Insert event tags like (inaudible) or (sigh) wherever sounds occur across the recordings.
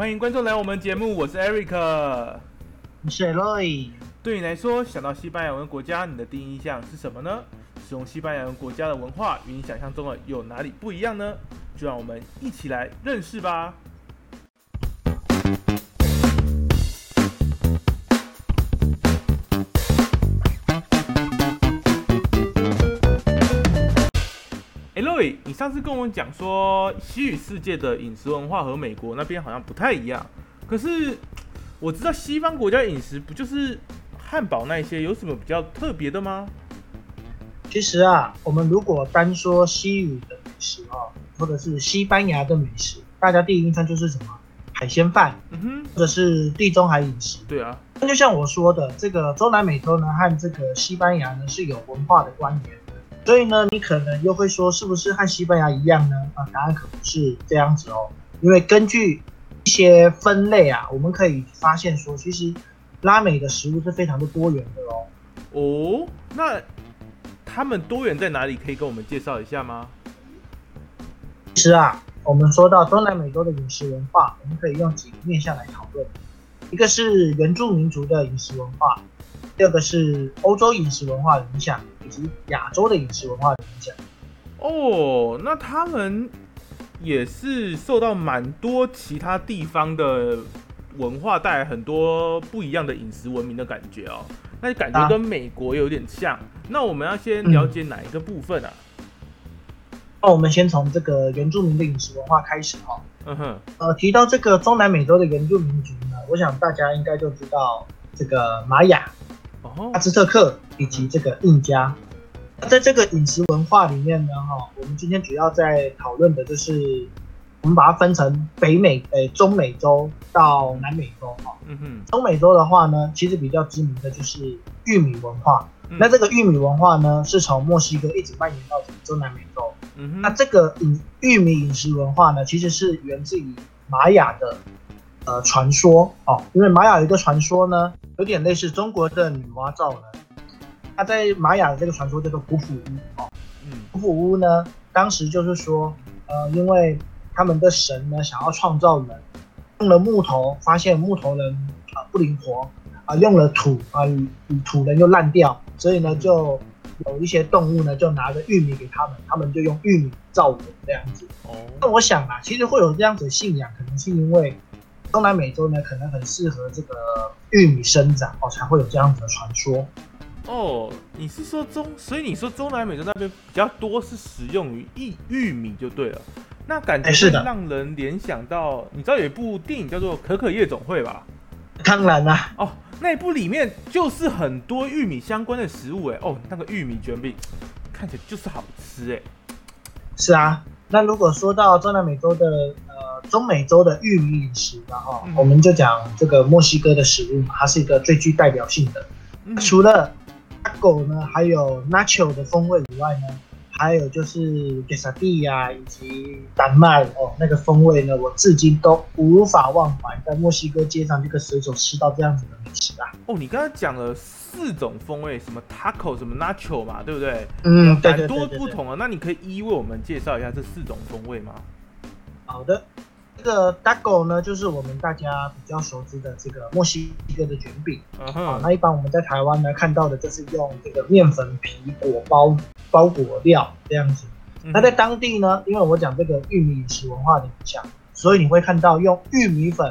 欢迎观众来我们节目，我是 Eric，我是 Roy。对你来说，想到西班牙文国家，你的第一印象是什么呢？使用西班牙文国家的文化与你想象中的有哪里不一样呢？就让我们一起来认识吧。哎，Roy，你上次跟我们讲说，西语世界的饮食文化和美国那边好像不太一样。可是我知道西方国家饮食不就是汉堡那些，有什么比较特别的吗？其实啊，我们如果单说西语的美食啊，或者是西班牙的美食，大家第一印象就是什么海鲜饭，嗯哼，或者是地中海饮食。对啊，那就像我说的，这个中南美洲呢和这个西班牙呢是有文化的关联，所以呢，你可能又会说是不是和西班牙一样呢？啊，答案可不是这样子哦，因为根据一些分类啊，我们可以发现说，其实拉美的食物是非常的多元的哦。哦，那他们多元在哪里？可以跟我们介绍一下吗？其实啊，我们说到东南美洲的饮食文化，我们可以用几个面向来讨论。一个是原住民族的饮食文化，第二个是欧洲饮食文化的影响，以及亚洲的饮食文化的影响。哦，那他们也是受到蛮多其他地方的文化带来很多不一样的饮食文明的感觉哦。那感觉跟美国有点像。那我们要先了解哪一个部分啊？那我们先从这个原住民的饮食文化开始哈。嗯哼，呃，提到这个中南美洲的原住民族呢，我想大家应该就知道这个玛雅、哦阿，兹特克以及这个印加。那在这个饮食文化里面呢，哈，我们今天主要在讨论的就是，我们把它分成北美、诶中美洲到南美洲哈。嗯哼，中美洲的话呢，其实比较知名的就是玉米文化。嗯那这个玉米文化呢，是从墨西哥一直蔓延到整个中南美洲。嗯哼，那这个饮玉米饮食文化呢，其实是源自于玛雅的呃传说哦，因为玛雅有一个传说呢，有点类似中国的女娲造人。那在玛雅的这个传说叫做古普屋哦，嗯普普屋呢，当时就是说，呃，因为他们的神呢想要创造人，用了木头，发现木头人啊、不灵活啊、用了土啊、土人又烂掉，所以呢就有一些动物呢就拿着玉米给他们，他们就用玉米造人这样子。哦那哦，我想啊，其实会有这样子的信仰，可能是因为中南美洲呢可能很适合这个玉米生长哦，才会有这样子的传说。哦，你是说中，所以你说中南美洲那边比较多是使用于玉玉米就对了。那感觉是的让人联想到，你知道有一部电影叫做《可可夜总会》吧？当然啦、哦，那一部里面就是很多玉米相关的食物，哎，哦，那个玉米卷饼看起来就是好吃，哎，是啊，那如果说到中南美洲的呃中美洲的玉米饮食然后嗯我们就讲这个墨西哥的食物嘛，它是一个最具代表性的。嗯除了 taco 呢，还有 nacho 的风味以外呢，还有就是 quesadilla 以及丹麦哦，那个风味呢，我至今都无法忘怀，在墨西哥街上这个随手吃到这样子的美食啊。哦，你刚刚讲了四种风味，什么 taco，什么 nacho 嘛，对不对？嗯，对对多对对对对。不同啊。那你可以一一为我们介绍一下这四种风味吗？好的，这个 taco 呢，就是我们大家比较熟知的这个墨西哥的卷饼。嗯啊，那一般我们在台湾呢看到的就是用这个面粉皮裹包包裹料这样子。嗯那在当地呢，因为我讲这个玉米饮食文化的影响，所以你会看到用玉米粉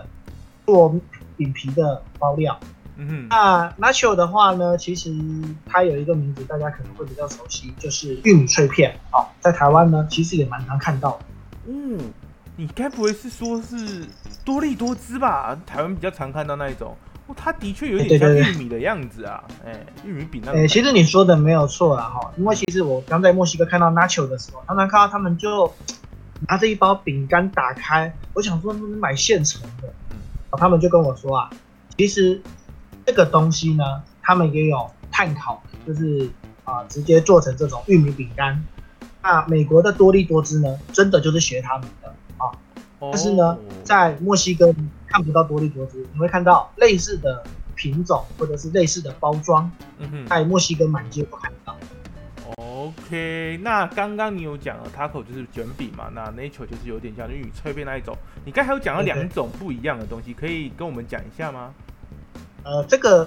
做饼皮的包料。嗯哼，那 nacho 的话呢，其实它有一个名字，大家可能会比较熟悉，就是玉米脆片。哦，在台湾呢，其实也蛮常看到的。哦，你该不会是说是多利多汁吧？台湾比较常看到那一种。哦，它的确有点像玉米的样子啊，哎，玉米饼那种。其实你说的没有错啦，哈，因为其实我刚在墨西哥看到 nacho 的时候，常常看到他们就拿着一包饼干打开，我想说买现成的，嗯他们就跟我说啊，其实这个东西呢，他们也有探讨，就是啊、直接做成这种玉米饼干。那美国的多利多汁呢，真的就是学他们的啊，但是呢哦，在墨西哥看不到多利多汁，你会看到类似的品种或者是类似的包装，在墨西哥满街都看得到。，OK，OK，那刚刚你有讲了，taco 就是卷饼嘛，那 nature 就是有点像玉米脆片那一种。你刚才有讲到两种不一样的东西，可以跟我们讲一下吗？呃，这个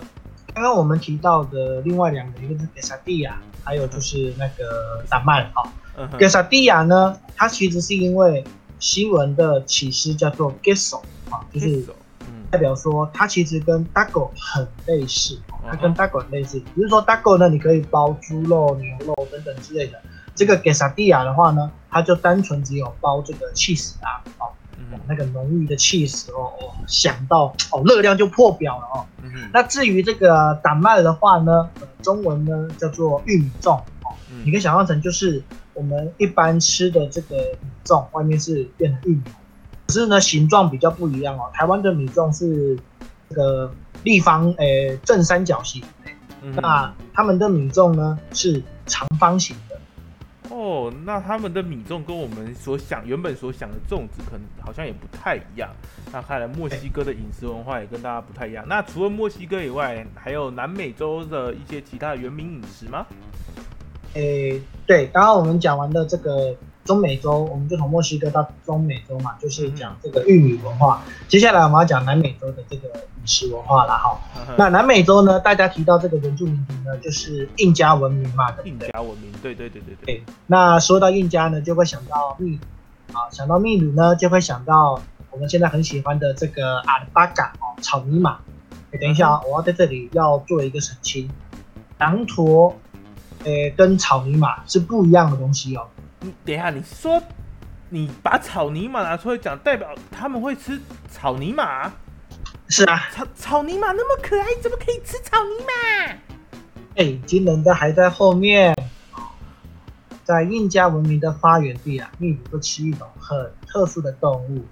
刚刚我们提到的另外两个，一个是 quesadilla，还有就是那个达曼哈。quesadilla 呢，它其实是因为西文的起司叫做 queso 啊，就是代表说它其实跟 dago 很类似。它跟 dago 很类似，比如说 dago 呢，你可以包猪肉、牛肉等等之类的。这个 quesadilla 的话呢，它就单纯只有包这个 cheese 啊，哦，那个浓郁的 cheese 哦，想到哦，热量就破表了哦。那至于这个胆麦的话呢，中文呢叫做玉米粽哦，你可以想象成就是我们一般吃的这个米粽，外面是变成玉米，可是呢形状比较不一样哦。台湾的米粽是这个。立方诶正三角形，那他们的米粽呢是长方形的。哦，那他们的米粽跟我们所想原本所想的粽子可能好像也不太一样。那看来墨西哥的饮食文化也跟大家不太一样。那除了墨西哥以外，还有南美洲的一些其他的原民饮食吗？诶，对，刚刚我们讲完的这个。中美洲，我们就从墨西哥到中美洲嘛，就是讲这个玉米文化。接下来我们要讲南美洲的这个饮食文化了哈。那南美洲呢，大家提到这个原住民族呢，就是印加文明嘛，印加文明，对对对对对。那说到印加呢，就会想到秘鲁啊，想到秘鲁呢，就会想到我们现在很喜欢的这个阿尔巴嘎哦，草泥马。等一下啊，我要在这里要做一个澄清，羊驼，诶，跟草泥马是不一样的东西哦。你等一下，你说你把草泥马拿出来讲，代表他们会吃草泥马？是啊，草草泥马那么可爱，怎么可以吃草泥马？哎，惊人的还在后面。在印加文明的发源地啊，秘鲁会吃一种很特殊的动物，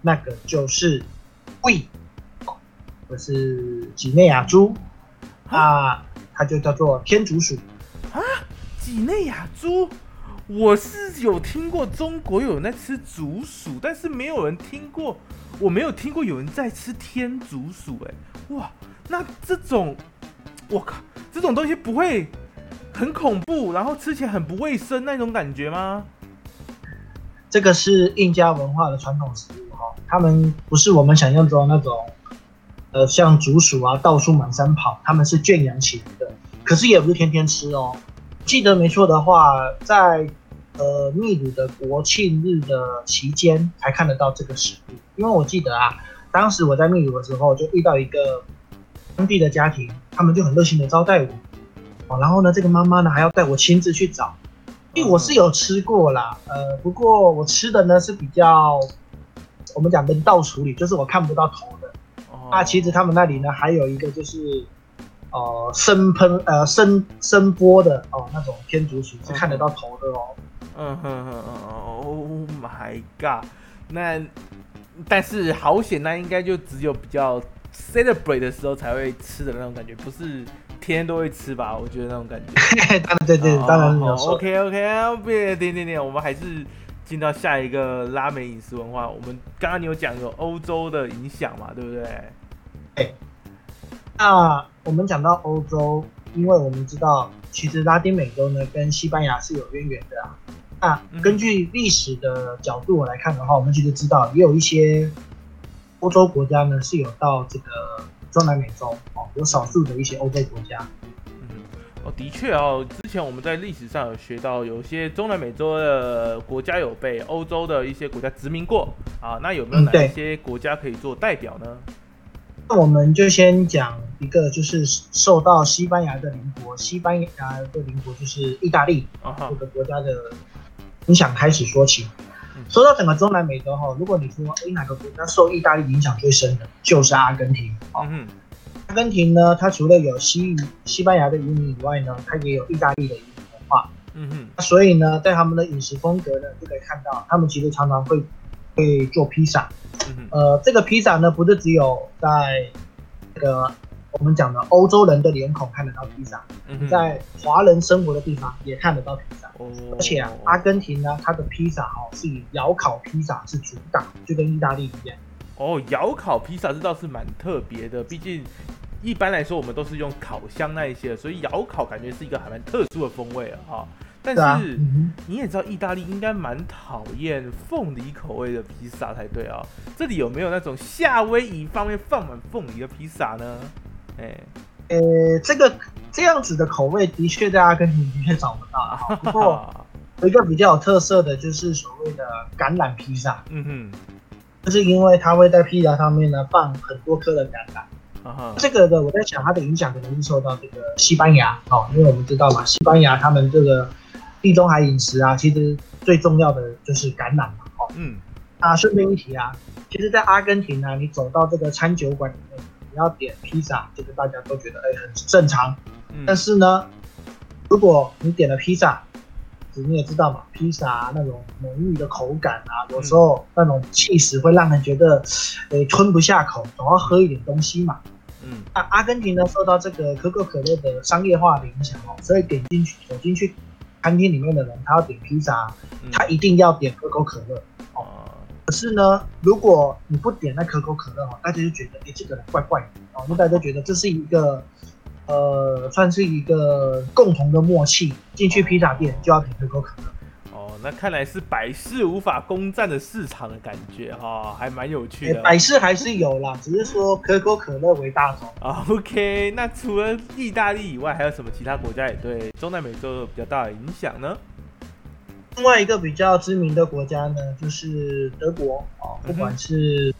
那个就是龟，就是几内亚猪啊，它就叫做天竺鼠啊，几内亚猪。我是有听过中国有人在吃竹鼠，但是没有人听过，我没有听过有人在吃天竺鼠。哎，哇，那这种，我靠，这种东西不会很恐怖，然后吃起来很不卫生那种感觉吗？这个是印加文化的传统食物哈，他们不是我们想象中那种，呃，像竹鼠啊到处满山跑，他们是圈养起来的，可是也不是天天吃哦。记得没错的话，在呃，秘鲁的国庆日的期间才看得到这个食物，因为我记得啊，当时我在秘鲁的时候就遇到一个当地的家庭，他们就很热心的招待我，哦，然后呢，这个妈妈呢还要带我亲自去找，因为我是有吃过啦，呃，不过我吃的呢是比较我们讲人道处理，就是我看不到头的，那其实他们那里呢还有一个就是呃生喷呃生生波的哦那种天竺鼠是看得到头的哦。嗯哼哼嗯，Oh my god！那但是好险，那应该就只有比较 celebrate 的时候才会吃的那种感觉，不是天天都会吃吧？我觉得那种感觉。(laughs) 当然对对，当然没有 OK OK，别点点点，我们还是进到下一个拉美饮食文化。我们刚刚你有讲有欧洲的影响嘛？对不对？哎，那我们讲到欧洲，因为我们知道，其实拉丁美洲呢跟西班牙是有渊源的啊。那根据历史的角度来看的话，我们其实知道也有一些欧洲国家呢是有到这个中南美洲哦，有少数的一些欧洲国家。嗯，哦，的确哦，之前我们在历史上有学到，有些中南美洲的国家有被欧洲的一些国家殖民过啊。那有没有哪一些国家可以做代表呢？那我们就先讲一个，就是受到西班牙的邻国，西班牙的邻国就是意大利这个国家的。影响开始说起，说到整个中南美洲哈，如果你说哎哪个国家受意大利影响最深的，就是阿根廷。嗯，阿根廷呢，它除了有西西班牙的移民以外呢，它也有意大利的移民文化。嗯哼，所以呢，在他们的饮食风格呢，就可以看到，他们其实常常会会做披萨。嗯呃，这个披萨呢，不是只有在这个。我们讲的欧洲人的脸孔看得到披萨，在华人生活的地方也看得到披萨。而且啊，阿根廷呢，它的披萨哦是以窑烤披萨是主打，就跟意大利一样。哦，窑烤披萨这倒是蛮特别的，毕竟一般来说我们都是用烤箱那一些，所以窑烤感觉是一个还蛮特殊的风味啊。哈，但是嗯你也知道，意大利应该蛮讨厌凤梨口味的披萨才对啊。这里有没有那种夏威夷方面放满凤梨的披萨呢？哎、哼，呃，这个这样子的口味的确在阿根廷的确找不到啊。哈 (laughs) 不过有一个比较有特色的就是所谓的橄榄披萨，嗯哼，就是因为它会在披萨上面呢放很多颗的橄榄。这个的我在想，它的影响可能是受到这个西班牙哦，因为我们知道嘛，西班牙他们这个地中海饮食啊，其实最重要的就是橄榄嘛哦。嗯啊顺便一提啊，其实，在阿根廷呢，你走到这个餐酒馆里面，你要点披萨，这个大家都觉得哎很正常。嗯但是呢，如果你点了披萨，你也知道嘛，披萨、那种浓郁的口感啊，有时候那种气势会让人觉得，诶吞不下口，总要喝一点东西嘛。嗯那阿根廷呢，受到这个可口可乐的商业化的影响哦，所以点进去走进去餐厅里面的人，他要点披萨，嗯，他一定要点可口可乐。哦可是呢，如果你不点那可口可乐哦，大家就觉得诶这个人怪怪的哦，那大家就觉得这是一个呃，算是一个共同的默契，进去披萨店就要点可口可乐。哦，那看来是百事无法攻占的市场的感觉哈、还蛮有趣诶的。百事还是有啦，只是说可口可乐为大宗。啊，OK，那除了意大利以外，还有什么其他国家也对中南美洲有比较大的影响呢？另外一个比较知名的国家呢，就是德国哦，不管是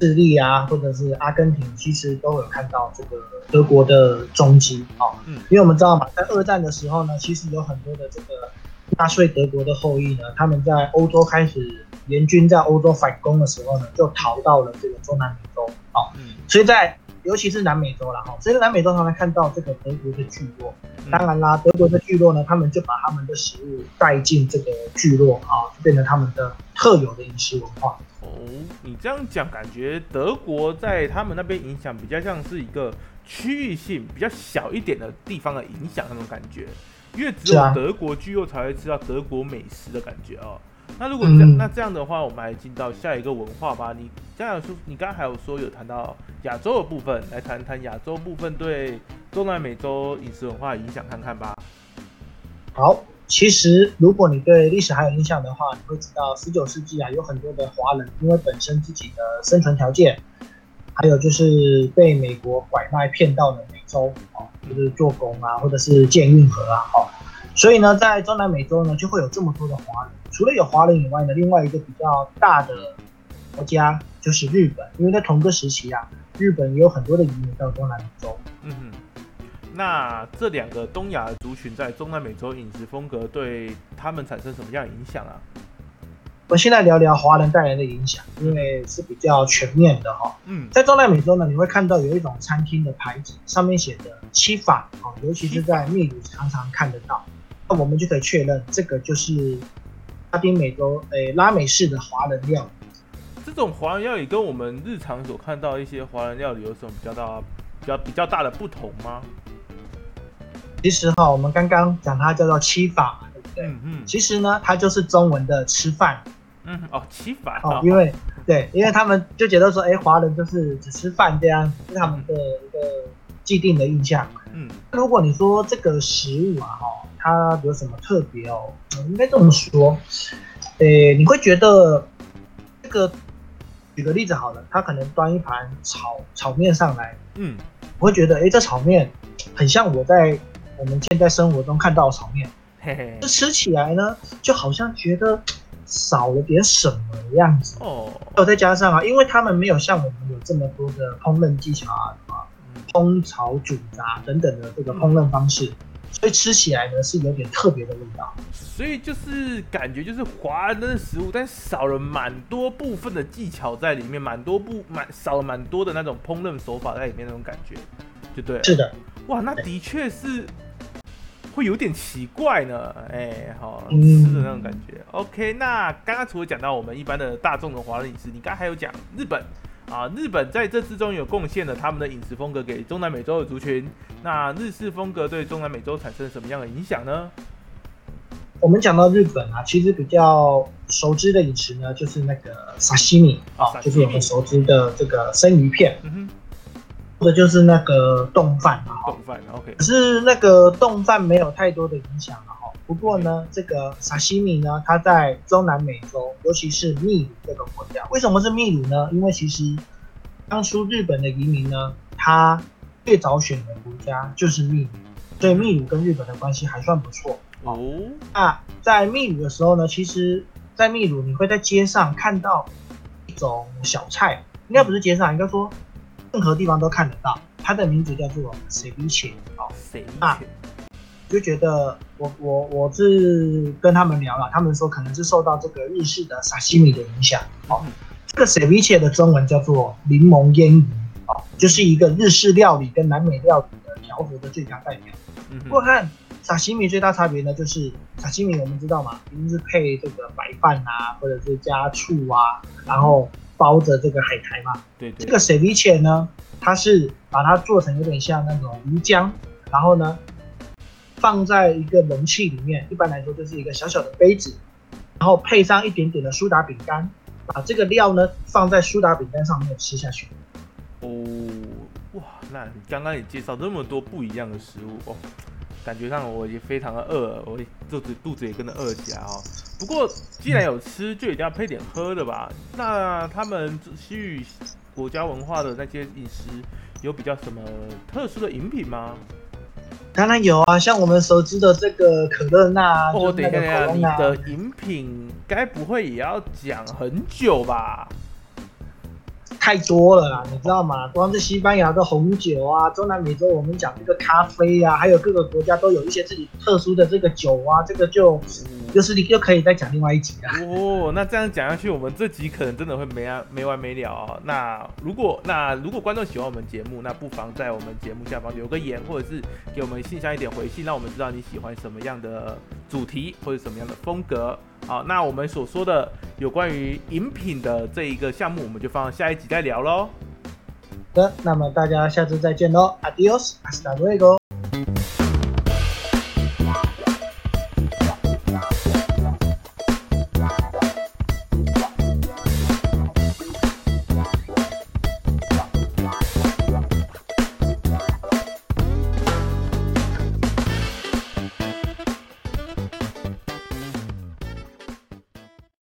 智利啊，或者是阿根廷，其实都有看到这个德国的踪迹哦。嗯因为我们知道嘛，在二战的时候呢，其实有很多的这个纳粹德国的后裔呢，他们在欧洲开始联军在欧洲反攻的时候呢，就逃到了这个中南美洲哦。嗯所以在尤其是南美洲了哈，所以南美洲常常看到这个德国的聚落。当然啦，德国的聚落呢，他们就把他们的食物带进这个聚落啊，就变成他们的特有的饮食文化。哦，你这样讲，感觉德国在他们那边影响比较像是一个区域性比较小一点的地方的影响那种感觉，因为只有德国居肉才会吃到德国美食的感觉哦。那如果这样，嗯那这样的话，我们来进到下一个文化吧。你刚才说，你刚刚还有说有谈到亚洲的部分，来谈谈亚洲部分对中南美洲饮食文化的影响看看吧。好，其实如果你对历史还有印象的话，你会知道十九世纪啊，有很多的华人因为本身自己的生存条件，还有就是被美国拐卖骗到了美洲哦，就是做工啊，或者是建运河啊，哦，所以呢，在中南美洲呢，就会有这么多的华人。除了有华人以外呢，另外一个比较大的国家就是日本，因为在同个时期啊，日本也有很多的移民到中南美洲。嗯，那这两个东亚族群在中南美洲饮食风格对他们产生什么样影响啊？我们现在聊聊华人带来的影响，因为是比较全面的哈、嗯，在中南美洲呢，你会看到有一种餐厅的牌子，上面写的“七法”哦，尤其是在秘鲁常常看得到。那我们就可以确认，这个就是拉丁美洲诶、拉美式的华人料理。这种华人料理跟我们日常所看到一些华人料理有什么比较大、比较比较大的不同吗？其实哈、我们刚刚讲它叫做“七法”嘛，对不对？嗯嗯其实呢，它就是中文的吃饭嗯，哦，哦，因为对，因为他们就觉得说，哎，华人就是只吃饭这样，是他们的一个既定的印象。嗯如果你说这个食物啊，哈，它有什么特别哦？嗯应该这么说，诶，你会觉得这个，举个例子好了，他可能端一盘炒炒面上来，嗯我会觉得，哎，这炒面很像我在我们现在生活中看到的炒面，嘿嘿这吃起来呢，就好像觉得少了点什么的样子。哦还有再加上啊，因为他们没有像我们有这么多的烹饪技巧啊，什么嗯烹炒煮炸等等的这个烹饪方式，所以吃起来呢是有点特别的味道。所以就是感觉就是华人的食物，但少了蛮多部分的技巧在里面，蛮多部蛮少了蛮多的那种烹饪手法在里面那种感觉，就对了。是的，哇，那的确是会有点奇怪呢。哎、好嗯吃的那种感觉。OK，那刚刚除了讲到我们一般的大众的华人饮食，你刚刚还有讲日本啊，日本在这之中有贡献了他们的饮食风格给中南美洲的族群。那日式风格对中南美洲产生什么样的影响呢？我们讲到日本啊，其实比较熟知的饮食呢，就是那个沙西米啊，就是我们熟知的这个生鱼片，嗯哼，或者就是那个冻饭啊。哈冻饭。OK，可是那个冻饭没有太多的影响了哈，不过呢，这个沙西米呢，它在中南美洲，尤其是秘鲁这个国家，为什么是秘鲁呢？因为其实当初日本的移民呢，他最早选的国家就是秘鲁，所以秘鲁跟日本的关系还算不错。哦，那在秘鲁的时候呢，其实，在秘鲁你会在街上看到一种小菜，应该不是街上，应该说任何地方都看得到，它的名字叫做 ceviche 哦。谁？啊就觉得我我我是跟他们聊了，他们说可能是受到这个日式的沙西米的影响哦。这个 ceviche 的中文叫做柠檬腌鱼哦，就是一个日式料理跟南美料理的调和的最佳代表。嗯不过和沙西米最大差别呢，就是沙西米我们知道嘛，一定是配这个白饭啊，或者是加醋啊，然后包着这个海苔嘛。对对，这个 ceviche 呢，它是把它做成有点像那种鱼浆，然后呢放在一个容器里面，一般来说就是一个小小的杯子，然后配上一点点的苏打饼干，把这个料呢放在苏打饼干上面吃下去。哦，哇，那你刚刚也介绍这么多不一样的食物哦，感觉上我也非常的饿了，我也肚子肚子也跟着饿起来哦。不过既然有吃，就一定要配点喝的吧？那他们西域国家文化的那些饮食有比较什么特殊的饮品吗？当然有啊，像我们熟知的这个可乐那等一下，等一下，你的饮品该不会也要讲很久吧？太多了啦，你知道吗？光是西班牙的红酒啊，中南美洲我们讲这个咖啡啊，还有各个国家都有一些自己特殊的这个酒啊，这个就就是你又可以再讲另外一集啊。哦，那这样讲下去，我们这集可能真的会没完没完没了哦。那如果那如果观众喜欢我们节目，那不妨在我们节目下方留个言，或者是给我们信箱一点回信，让我们知道你喜欢什么样的主题或者什么样的风格。好，那我们所说的有关于饮品的这一个项目，我们就放下一集再聊喽。好的，那么大家下次再见喽，Adios，hasta luego。